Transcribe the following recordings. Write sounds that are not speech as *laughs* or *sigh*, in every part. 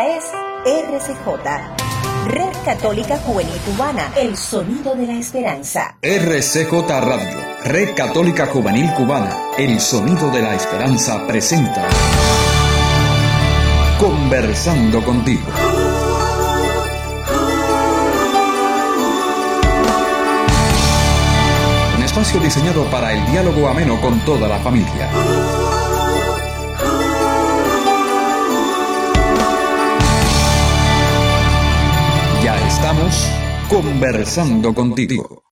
Es RCJ. Red Católica Juvenil Cubana, el sonido de la esperanza. RCJ Radio, Red Católica Juvenil Cubana, el sonido de la esperanza presenta Conversando contigo. Un espacio diseñado para el diálogo ameno con toda la familia. Estamos conversando contigo.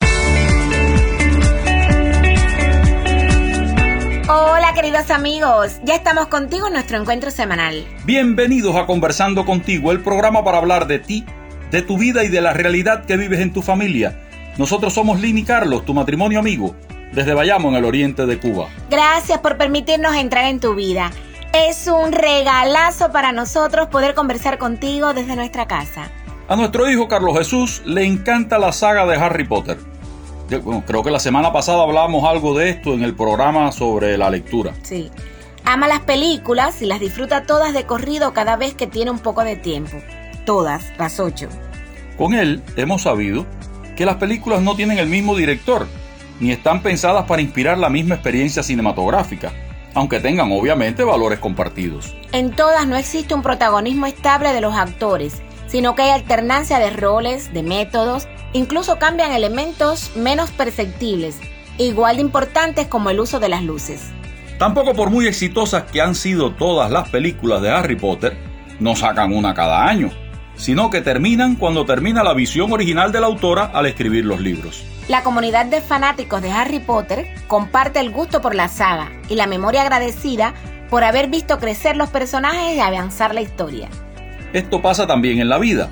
Hola queridos amigos, ya estamos contigo en nuestro encuentro semanal. Bienvenidos a Conversando contigo, el programa para hablar de ti, de tu vida y de la realidad que vives en tu familia. Nosotros somos Lini Carlos, tu matrimonio amigo, desde Bayamo en el oriente de Cuba. Gracias por permitirnos entrar en tu vida. Es un regalazo para nosotros poder conversar contigo desde nuestra casa. A nuestro hijo Carlos Jesús le encanta la saga de Harry Potter. creo que la semana pasada hablamos algo de esto en el programa sobre la lectura. Sí. Ama las películas y las disfruta todas de corrido cada vez que tiene un poco de tiempo. Todas, las ocho. Con él hemos sabido que las películas no tienen el mismo director, ni están pensadas para inspirar la misma experiencia cinematográfica, aunque tengan obviamente valores compartidos. En todas no existe un protagonismo estable de los actores sino que hay alternancia de roles, de métodos, incluso cambian elementos menos perceptibles, igual de importantes como el uso de las luces. Tampoco por muy exitosas que han sido todas las películas de Harry Potter, no sacan una cada año, sino que terminan cuando termina la visión original de la autora al escribir los libros. La comunidad de fanáticos de Harry Potter comparte el gusto por la saga y la memoria agradecida por haber visto crecer los personajes y avanzar la historia. Esto pasa también en la vida.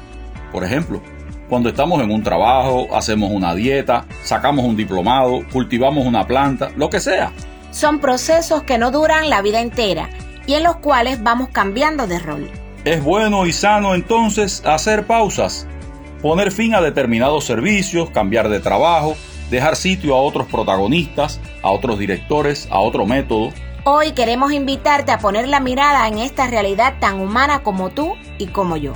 Por ejemplo, cuando estamos en un trabajo, hacemos una dieta, sacamos un diplomado, cultivamos una planta, lo que sea. Son procesos que no duran la vida entera y en los cuales vamos cambiando de rol. Es bueno y sano entonces hacer pausas, poner fin a determinados servicios, cambiar de trabajo, dejar sitio a otros protagonistas, a otros directores, a otro método, Hoy queremos invitarte a poner la mirada en esta realidad tan humana como tú y como yo.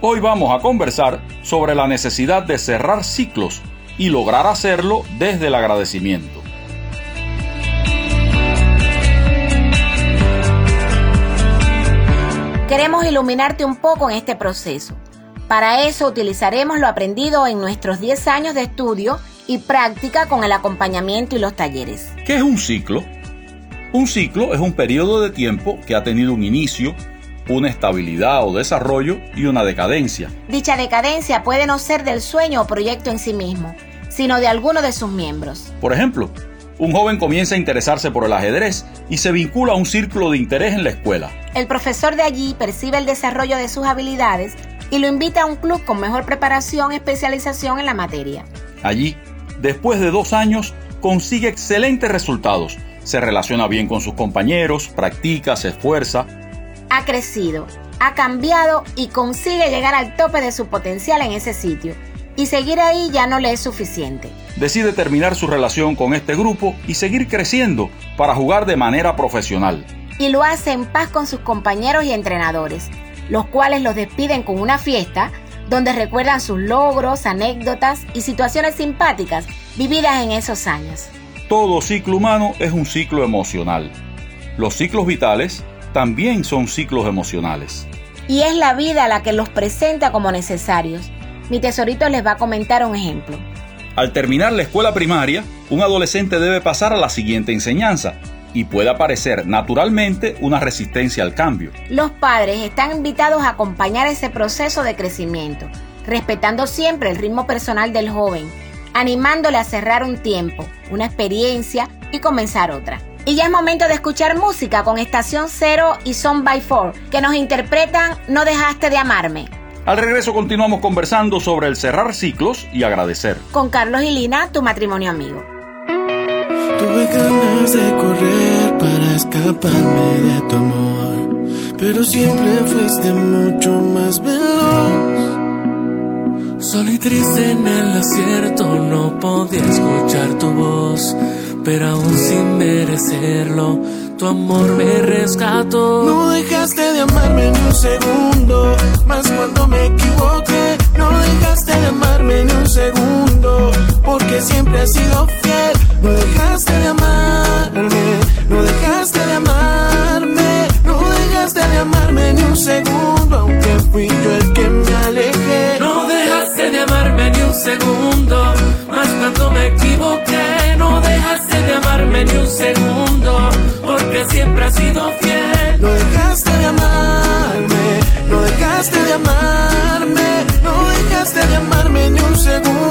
Hoy vamos a conversar sobre la necesidad de cerrar ciclos y lograr hacerlo desde el agradecimiento. Queremos iluminarte un poco en este proceso. Para eso utilizaremos lo aprendido en nuestros 10 años de estudio y práctica con el acompañamiento y los talleres. ¿Qué es un ciclo? Un ciclo es un periodo de tiempo que ha tenido un inicio, una estabilidad o desarrollo y una decadencia. Dicha decadencia puede no ser del sueño o proyecto en sí mismo, sino de alguno de sus miembros. Por ejemplo, un joven comienza a interesarse por el ajedrez y se vincula a un círculo de interés en la escuela. El profesor de allí percibe el desarrollo de sus habilidades y lo invita a un club con mejor preparación y especialización en la materia. Allí, después de dos años, consigue excelentes resultados se relaciona bien con sus compañeros, practica, se esfuerza. Ha crecido, ha cambiado y consigue llegar al tope de su potencial en ese sitio. Y seguir ahí ya no le es suficiente. Decide terminar su relación con este grupo y seguir creciendo para jugar de manera profesional. Y lo hace en paz con sus compañeros y entrenadores, los cuales los despiden con una fiesta donde recuerdan sus logros, anécdotas y situaciones simpáticas vividas en esos años. Todo ciclo humano es un ciclo emocional. Los ciclos vitales también son ciclos emocionales. Y es la vida la que los presenta como necesarios. Mi tesorito les va a comentar un ejemplo. Al terminar la escuela primaria, un adolescente debe pasar a la siguiente enseñanza y puede aparecer naturalmente una resistencia al cambio. Los padres están invitados a acompañar ese proceso de crecimiento, respetando siempre el ritmo personal del joven animándole a cerrar un tiempo, una experiencia y comenzar otra. Y ya es momento de escuchar música con Estación Cero y Son by Four, que nos interpretan No dejaste de amarme. Al regreso continuamos conversando sobre el cerrar ciclos y agradecer. Con Carlos y Lina, tu matrimonio amigo. Tuve ganas de correr para escaparme de tu amor, pero siempre fuiste mucho más veloz Solo y triste en el desierto no podía escuchar tu voz, pero aún sin merecerlo, tu amor me rescató. No dejaste de amarme ni un segundo, más cuando me equivoqué. No dejaste de amarme ni un segundo, porque siempre has sido fiel. No dejaste de amarme, no dejaste de amarme, no dejaste de amarme ni un segundo, aunque fui yo el un segundo, más cuando me equivoqué. No dejaste de amarme ni un segundo, porque siempre has sido fiel. No dejaste de amarme, no dejaste de amarme, no dejaste de amarme ni un segundo,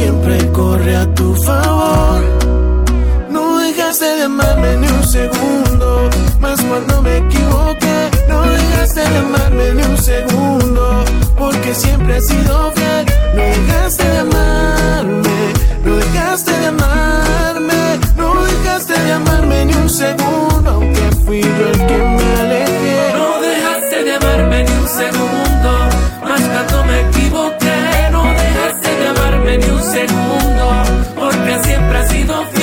siempre corre a tu favor. No dejaste de amarme ni un segundo, más cuando me equivoqué. No dejaste de amarme ni un segundo, porque siempre has sido fiel. No dejaste de amarme, no dejaste de amarme, no dejaste de amarme ni un segundo, aunque fui yo el que me alejé. No dejaste de amarme ni un segundo, porque siempre has sido fiel.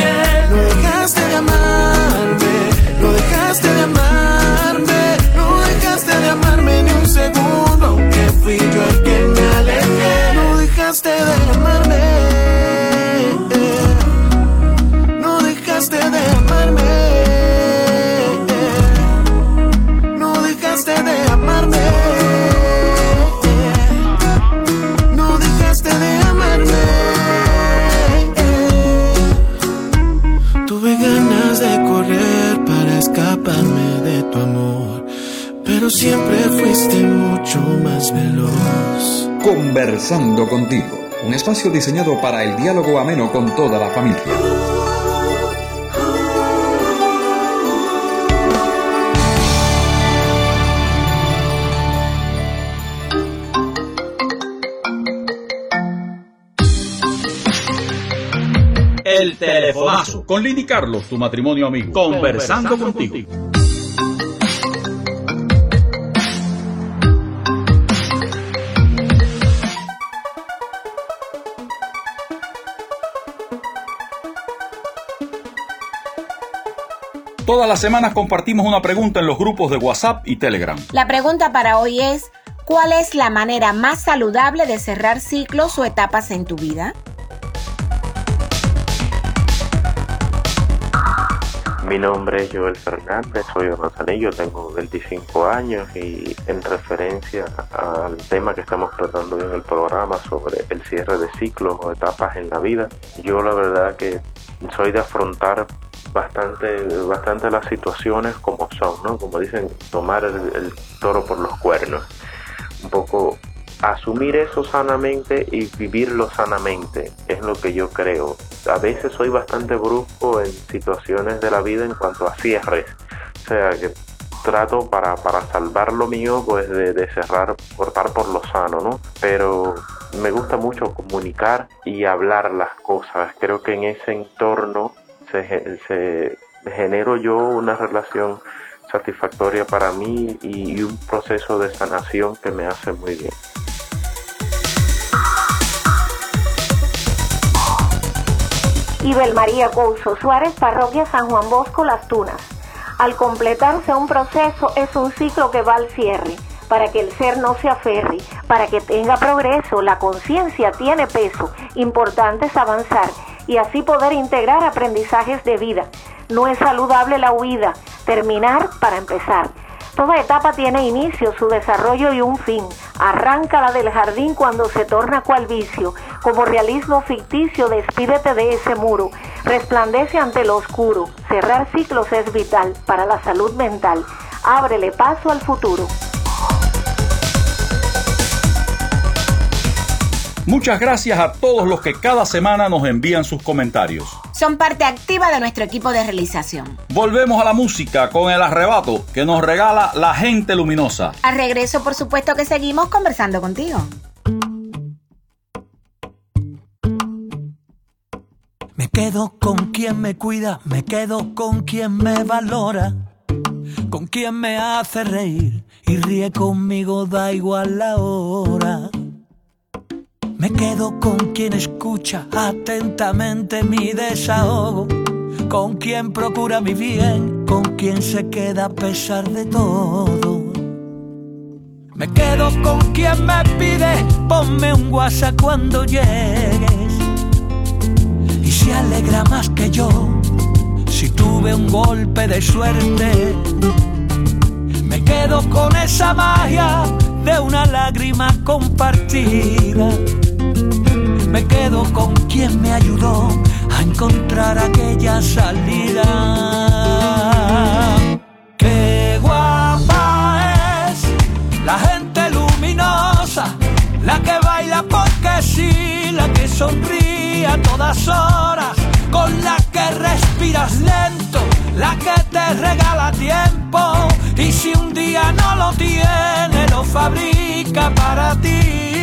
Conversando contigo, un espacio diseñado para el diálogo ameno con toda la familia. El telefonazo con Lini Carlos, tu matrimonio amigo. Conversando, contigo. Todas las semanas compartimos una pregunta en los grupos de WhatsApp y Telegram. La pregunta para hoy es, ¿cuál es la manera más saludable de cerrar ciclos o etapas en tu vida? Mi nombre es Joel Fernández, soy de Manzanillo, tengo 25 años y en referencia al tema que estamos tratando en el programa sobre el cierre de ciclos o etapas en la vida, yo la verdad que soy de afrontar bastante, bastante las situaciones como son, ¿no? Como dicen, tomar el, toro por los cuernos. Un poco asumir eso sanamente y vivirlo sanamente es lo que yo creo. A veces soy bastante brusco en situaciones de la vida en cuanto a cierres. O sea, que trato para, para salvar lo mío, pues de, de cerrar, cortar por lo sano, ¿no? Pero me gusta mucho comunicar y hablar las cosas. Creo que en ese entorno se, se genero yo una relación satisfactoria para mí y, y un proceso de sanación que me hace muy bien. Ibel María Couso Suárez, Parroquia San Juan Bosco, Las Tunas. Al completarse un proceso es un ciclo que va al cierre, para que el ser no se aferre, para que tenga progreso, la conciencia tiene peso, importante es avanzar y así poder integrar aprendizajes de vida. No es saludable la huida, terminar para empezar. Toda etapa tiene inicio, su desarrollo y un fin. Arranca la del jardín cuando se torna cual vicio. Como realismo ficticio, despídete de ese muro. Resplandece ante lo oscuro. Cerrar ciclos es vital para la salud mental. Ábrele paso al futuro. Muchas gracias a todos los que cada semana nos envían sus comentarios. Son parte activa de nuestro equipo de realización. Volvemos a la música con el arrebato que nos regala la gente luminosa. Al regreso, por supuesto que seguimos conversando contigo. Me quedo con quien me cuida, me quedo con quien me valora, con quien me hace reír y ríe conmigo, da igual la hora. Me quedo con quien escucha atentamente mi desahogo, con quien procura mi bien, con quien se queda a pesar de todo. Me quedo con quien me pide, ponme un WhatsApp cuando llegues. Y se alegra más que yo si tuve un golpe de suerte. Me quedo con esa magia de una lágrima compartida con quien me ayudó a encontrar aquella salida. Qué guapa es la gente luminosa, la que baila porque sí, la que sonríe a todas horas, con la que respiras lento, la que te regala tiempo y si un día no lo tiene, lo fabrica para ti.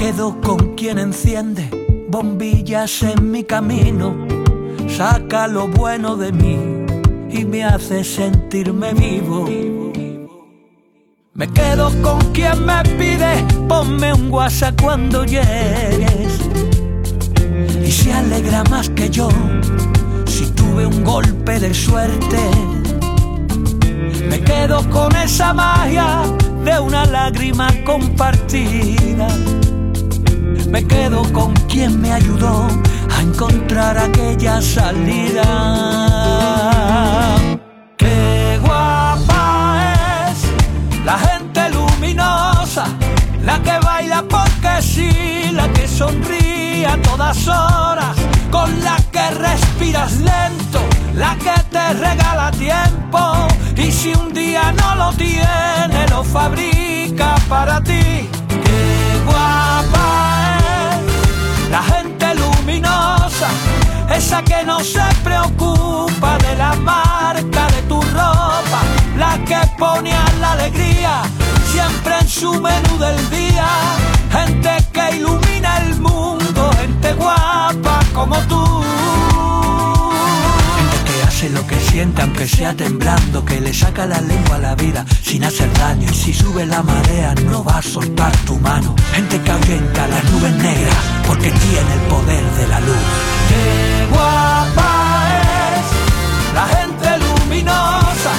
Quedo con quien enciende bombillas en mi camino, saca lo bueno de mí y me hace sentirme vivo. Me quedo con quien me pide, ponme un WhatsApp cuando llegues. Y se alegra más que yo si tuve un golpe de suerte. Me quedo con esa magia de una lágrima compartida me quedo con quien me ayudó a encontrar aquella salida. Qué guapa es la gente luminosa, la que baila porque sí, la que sonríe a todas horas, con la que respiras lento, la que te regala tiempo y si un día no lo tiene, lo fabrica para ti. Qué guapa esa que no se preocupa de la marca de tu ropa, la que pone a la alegría siempre en su menú del día, siente aunque sea temblando, que le saca la lengua a la vida sin hacer daño. Y si sube la marea no va a soltar tu mano. Gente que ahuyenta las nubes negras porque tiene el poder de la luz. Qué guapa es la gente luminosa,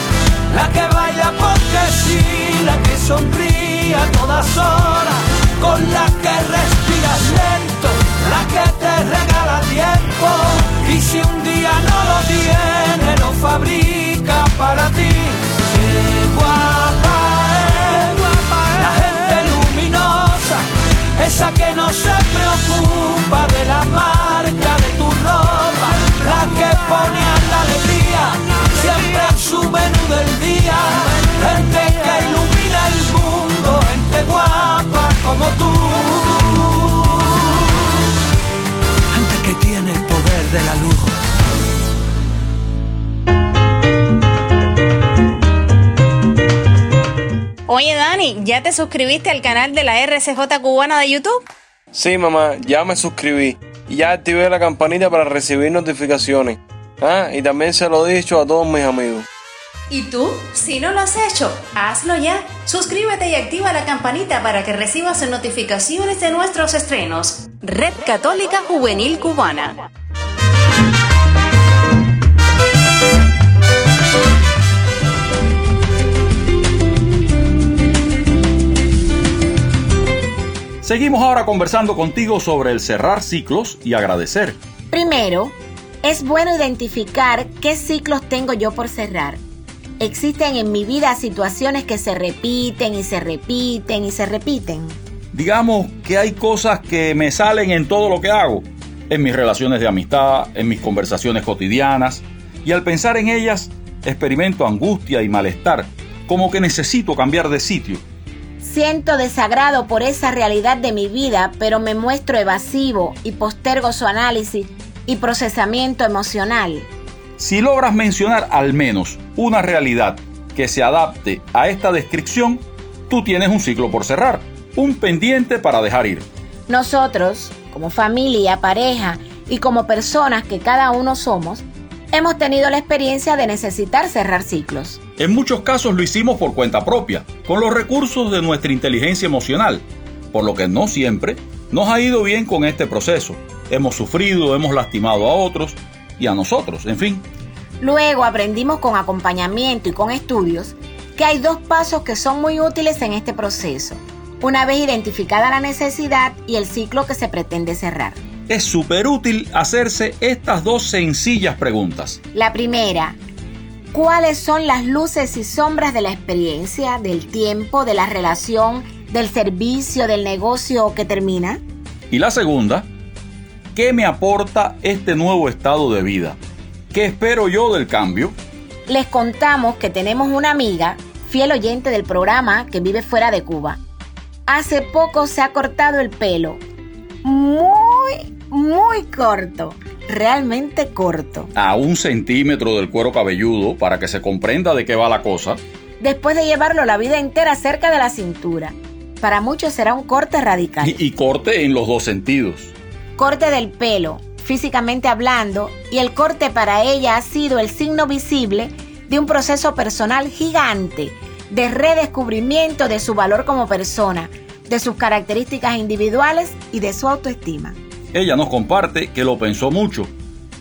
la que baila porque sí, la que sonríe a todas horas, con la que respiras lento, la que te regala tiempo. Y si un día no lo tienes, fabrica para ti. Guapa es, la gente luminosa, esa que no se preocupa de la marca de tu ropa, la que pone ¿ya te suscribiste al canal de la RCJ cubana de YouTube? Sí, mamá, ya me suscribí y ya activé la campanita para recibir notificaciones. Ah, y también se lo he dicho a todos mis amigos. ¿Y tú? Si no lo has hecho, hazlo ya. Suscríbete y activa la campanita para que recibas notificaciones de nuestros estrenos. Red Católica Juvenil Cubana. Seguimos ahora conversando contigo sobre el cerrar ciclos y agradecer. Primero, es bueno identificar qué ciclos tengo yo por cerrar. Existen en mi vida situaciones que se repiten y se repiten y se repiten. Digamos que hay cosas que me salen en todo lo que hago, en mis relaciones de amistad, en mis conversaciones cotidianas, y al pensar en ellas experimento angustia y malestar, como que necesito cambiar de sitio. Siento desagrado por esa realidad de mi vida, pero me muestro evasivo y postergo su análisis y procesamiento emocional. Si logras mencionar al menos una realidad que se adapte a esta descripción, tú tienes un ciclo por cerrar, un pendiente para dejar ir. Nosotros, como familia, pareja y como personas que cada uno somos, hemos tenido la experiencia de necesitar cerrar ciclos. En muchos casos lo hicimos por cuenta propia, con los recursos de nuestra inteligencia emocional, por lo que no siempre nos ha ido bien con este proceso. Hemos sufrido, hemos lastimado a otros y a nosotros, en fin. Luego aprendimos con acompañamiento y con estudios que hay dos pasos que son muy útiles en este proceso, una vez identificada la necesidad y el ciclo que se pretende cerrar. Es súper útil hacerse estas dos sencillas preguntas. La primera, ¿cuáles son las luces y sombras de la experiencia, del tiempo, de la relación, del servicio, del negocio que termina? Y la segunda, ¿qué me aporta este nuevo estado de vida? ¿Qué espero yo del cambio? Les contamos que tenemos una amiga, fiel oyente del programa, que vive fuera de Cuba. Hace poco se ha cortado el pelo. Muy, muy corto. Realmente corto. A un centímetro del cuero cabelludo para que se comprenda de qué va la cosa. Después de llevarlo la vida entera cerca de la cintura. Para muchos será un corte radical. Y, y corte en los dos sentidos. Corte del pelo, físicamente hablando, y el corte para ella ha sido el signo visible de un proceso personal gigante, de redescubrimiento de su valor como persona, de sus características individuales y de su autoestima. Ella nos comparte que lo pensó mucho,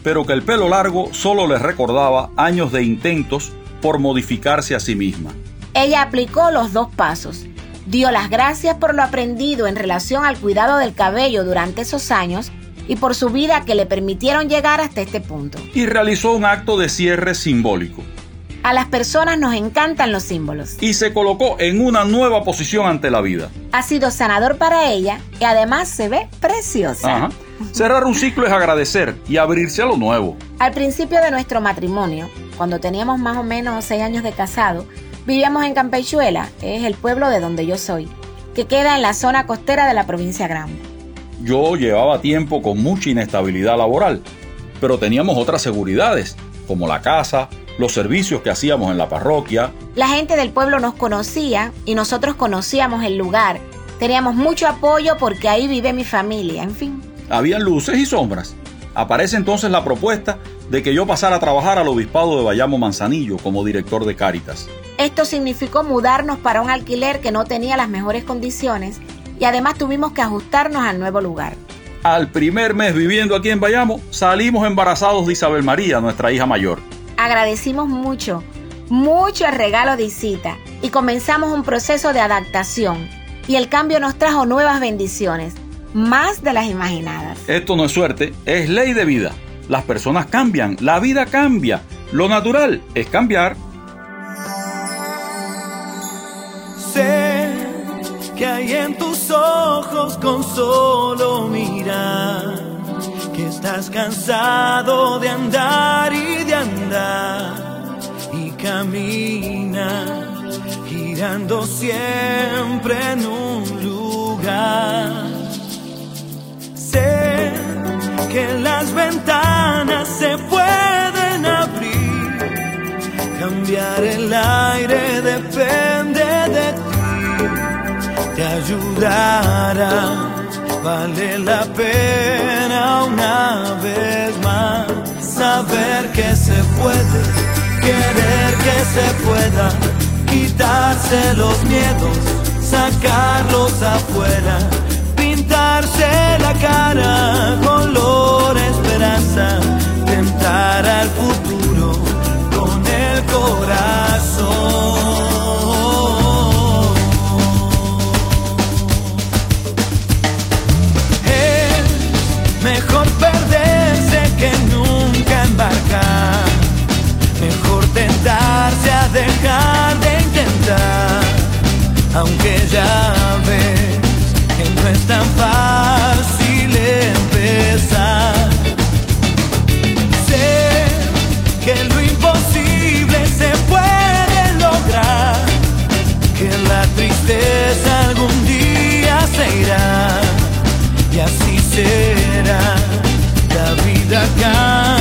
pero que el pelo largo solo le recordaba años de intentos por modificarse a sí misma. Ella aplicó los dos pasos. Dio las gracias por lo aprendido en relación al cuidado del cabello durante esos años y por su vida que le permitieron llegar hasta este punto. Y realizó un acto de cierre simbólico. A las personas nos encantan los símbolos. Y se colocó en una nueva posición ante la vida. Ha sido sanador para ella y además se ve preciosa. Ajá. Cerrar un ciclo es agradecer y abrirse a lo nuevo. Al principio de nuestro matrimonio, cuando teníamos más o menos seis años de casado, vivíamos en Campechuela, es el pueblo de donde yo soy, que queda en la zona costera de la provincia Grande. Yo llevaba tiempo con mucha inestabilidad laboral, pero teníamos otras seguridades, como la casa, los servicios que hacíamos en la parroquia. La gente del pueblo nos conocía y nosotros conocíamos el lugar. Teníamos mucho apoyo porque ahí vive mi familia, en fin. Habían luces y sombras. Aparece entonces la propuesta de que yo pasara a trabajar al obispado de Bayamo Manzanillo como director de Cáritas. Esto significó mudarnos para un alquiler que no tenía las mejores condiciones y además tuvimos que ajustarnos al nuevo lugar. Al primer mes viviendo aquí en Bayamo, salimos embarazados de Isabel María, nuestra hija mayor. Agradecimos mucho, mucho el regalo de Isita y comenzamos un proceso de adaptación. Y el cambio nos trajo nuevas bendiciones, más de las imaginadas. Esto no es suerte, es ley de vida. Las personas cambian, la vida cambia. Lo natural es cambiar. Sé que hay en tus ojos con solo mirar que estás cansado de andar y y camina girando siempre en un lugar. Sé que las ventanas se pueden abrir, cambiar el aire depende de ti te ayudará. Vale la pena una vez más saber que se puede, querer que se pueda, quitarse los miedos, sacarlos afuera, pintarse la cara, Aunque ya ves que no es tan fácil empezar. Sé que lo imposible se puede lograr. Que la tristeza algún día se irá. Y así será. La vida cambia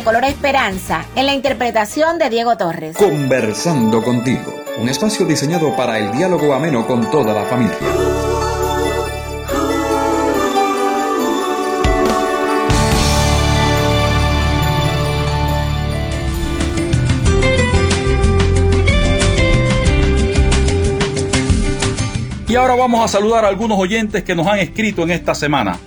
de Color Esperanza en la interpretación de Diego Torres. Conversando contigo, un espacio diseñado para el diálogo ameno con toda la familia. Y ahora vamos a saludar a algunos oyentes que nos han escrito en esta semana.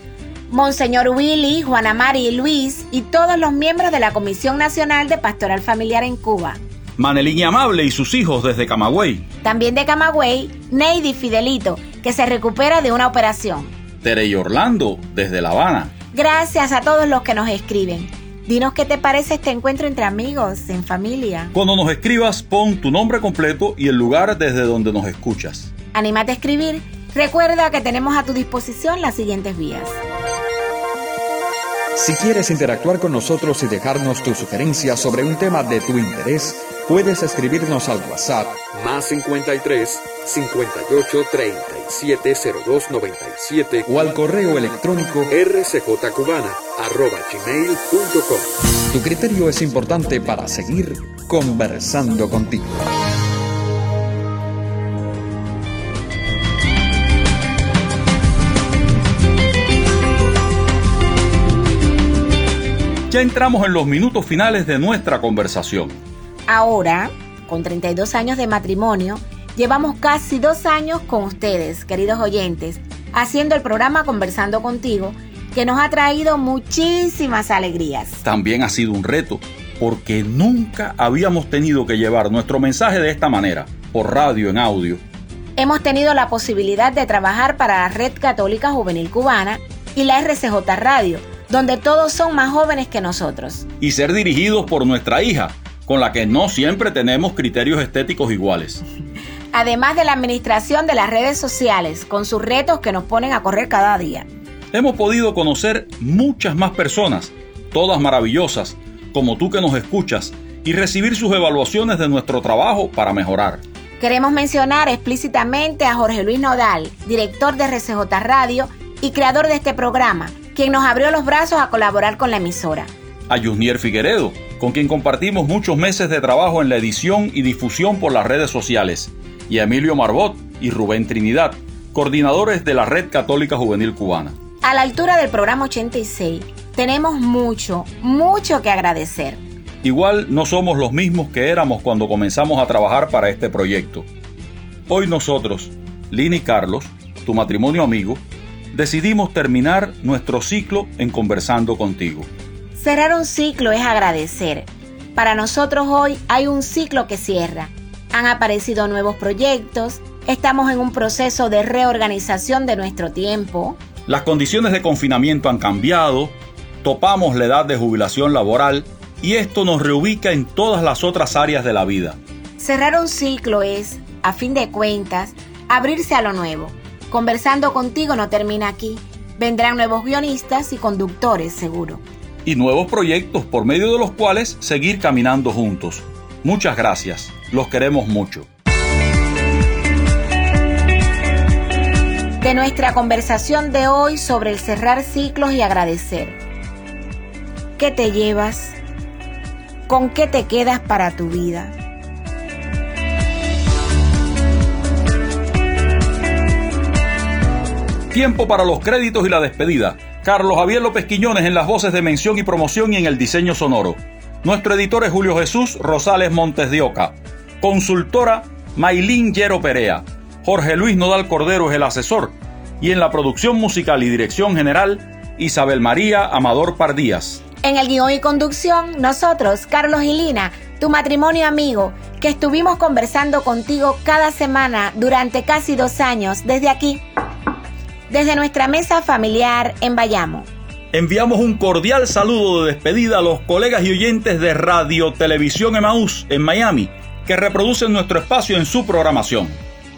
Monseñor Willy, Juana Mari, Luis y todos los miembros de la Comisión Nacional de Pastoral Familiar en Cuba. Manelín y Amable y sus hijos desde Camagüey. También de Camagüey, Neidy Fidelito, que se recupera de una operación. Tere y Orlando desde La Habana. Gracias a todos los que nos escriben. Dinos qué te parece este encuentro entre amigos, en familia. Cuando nos escribas, pon tu nombre completo y el lugar desde donde nos escuchas. Anímate a escribir. Recuerda que tenemos a tu disposición las siguientes vías. Si quieres interactuar con nosotros y dejarnos tu sugerencia sobre un tema de tu interés, puedes escribirnos al WhatsApp Más 53 58 37 02 97 o al correo electrónico rcjcubana arroba gmail.com. Tu criterio es importante para seguir conversando contigo. Ya entramos en los minutos finales de nuestra conversación. Ahora, con 32 años de matrimonio, llevamos casi dos años con ustedes, queridos oyentes, haciendo el programa Conversando contigo, que nos ha traído muchísimas alegrías. También ha sido un reto, porque nunca habíamos tenido que llevar nuestro mensaje de esta manera, por radio en audio. hemos tenido la posibilidad de trabajar para la Red Católica Juvenil Cubana y la RCJ Radio, donde todos son más jóvenes que nosotros. Y ser dirigidos por nuestra hija, con la que no siempre tenemos criterios estéticos iguales. *laughs* Además de la administración de las redes sociales, con sus retos que nos ponen a correr cada día. Hemos podido conocer muchas más personas, todas maravillosas, como tú que nos escuchas, y recibir sus evaluaciones de nuestro trabajo para mejorar. Queremos mencionar explícitamente a Jorge Luis Nodal, director de RCJ Radio y creador de este programa, quien nos abrió los brazos a colaborar con la emisora. A Yusnier Figueredo, con quien compartimos muchos meses de trabajo en la edición y difusión por las redes sociales, y a Emilio Marbot y Rubén Trinidad, coordinadores de la Red Católica Juvenil Cubana. A la altura del programa 86, tenemos mucho, mucho que agradecer. Igual no somos los mismos que éramos cuando comenzamos a trabajar para este proyecto. Hoy nosotros, Lini y Carlos, tu matrimonio amigo, decidimos terminar nuestro ciclo en conversando contigo. Cerrar un ciclo es agradecer. Para nosotros hoy hay un ciclo que cierra. Han aparecido nuevos proyectos, estamos en un proceso de reorganización de nuestro tiempo. Las condiciones de confinamiento han cambiado, topamos la edad de jubilación laboral y esto nos reubica en todas las otras áreas de la vida. Cerrar un ciclo es, a fin de cuentas, abrirse a lo nuevo. Conversando contigo no termina aquí. Vendrán nuevos guionistas y conductores, seguro. Y nuevos proyectos por medio de los cuales seguir caminando juntos. Muchas gracias, los queremos mucho. De nuestra conversación de hoy sobre el cerrar ciclos y agradecer. ¿Qué te llevas? ¿Con qué te quedas para tu vida? Tiempo para los créditos y la despedida. Carlos Javier López Quiñones en las voces de mención y promoción y en el diseño sonoro. Nuestro editor es Julio Jesús Rosales Montes de Oca. Consultora Maylin Yero Perea. Jorge Luis Nodal Cordero es el asesor. Y en la producción musical y dirección general, Isabel María Amador Pardías. En el guion y conducción, nosotros, Carlos y Lina, tu matrimonio amigo, que estuvimos conversando contigo cada semana durante casi dos años desde aquí, desde nuestra mesa familiar en Bayamo. Enviamos un cordial saludo de despedida a los colegas y oyentes de Radio Televisión Emaús en Miami, que reproducen nuestro espacio en su programación.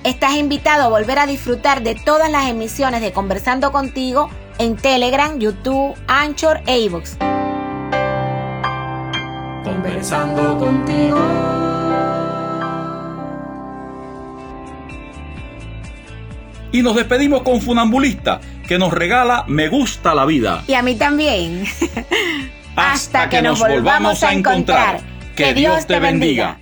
Estás invitado a volver a disfrutar de todas las emisiones de Conversando contigo en Telegram, YouTube, Anchor e iVoox. Conversando contigo. Y nos despedimos con Funambulista, que nos regala Me gusta la vida. Y a mí también. *laughs* Hasta que nos volvamos a encontrar. Que Dios te bendiga.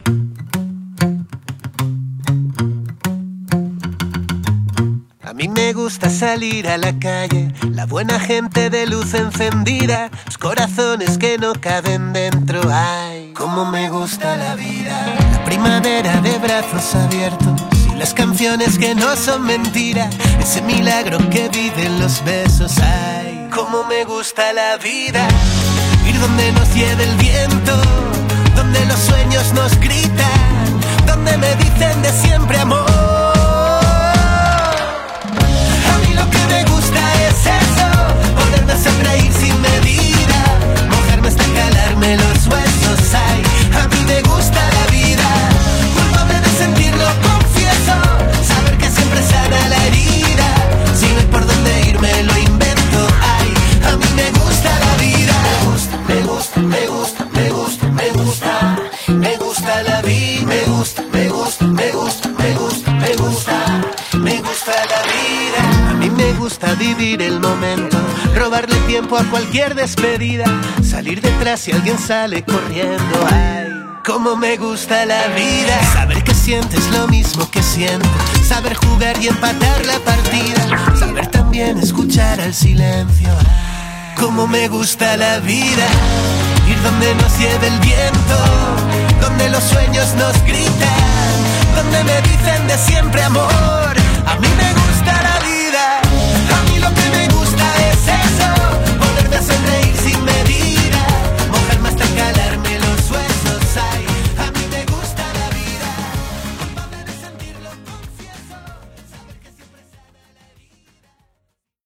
A mí me gusta salir a la calle, la buena gente de luz encendida, los corazones que no caben dentro. Ay, cómo me gusta la vida. La primavera de brazos abiertos las canciones que no son mentira, ese milagro que viven los besos. Ay, cómo me gusta la vida. Ir donde nos lleve el viento, donde los sueños nos gritan, donde me dicen de siempre amor. A mí lo que me gusta es eso, poderme sonreír sin medida, mojarme hasta calarme los huesos. Ay, a mí me gusta la vida, gusta vivir el momento, robarle tiempo a cualquier despedida, salir detrás si alguien sale corriendo. Ay, cómo me gusta la vida, saber que sientes lo mismo que siento, saber jugar y empatar la partida, saber también escuchar al silencio. Ay, cómo me gusta la vida, ir donde nos lleve el viento, donde los sueños nos gritan, donde me dicen de siempre amor.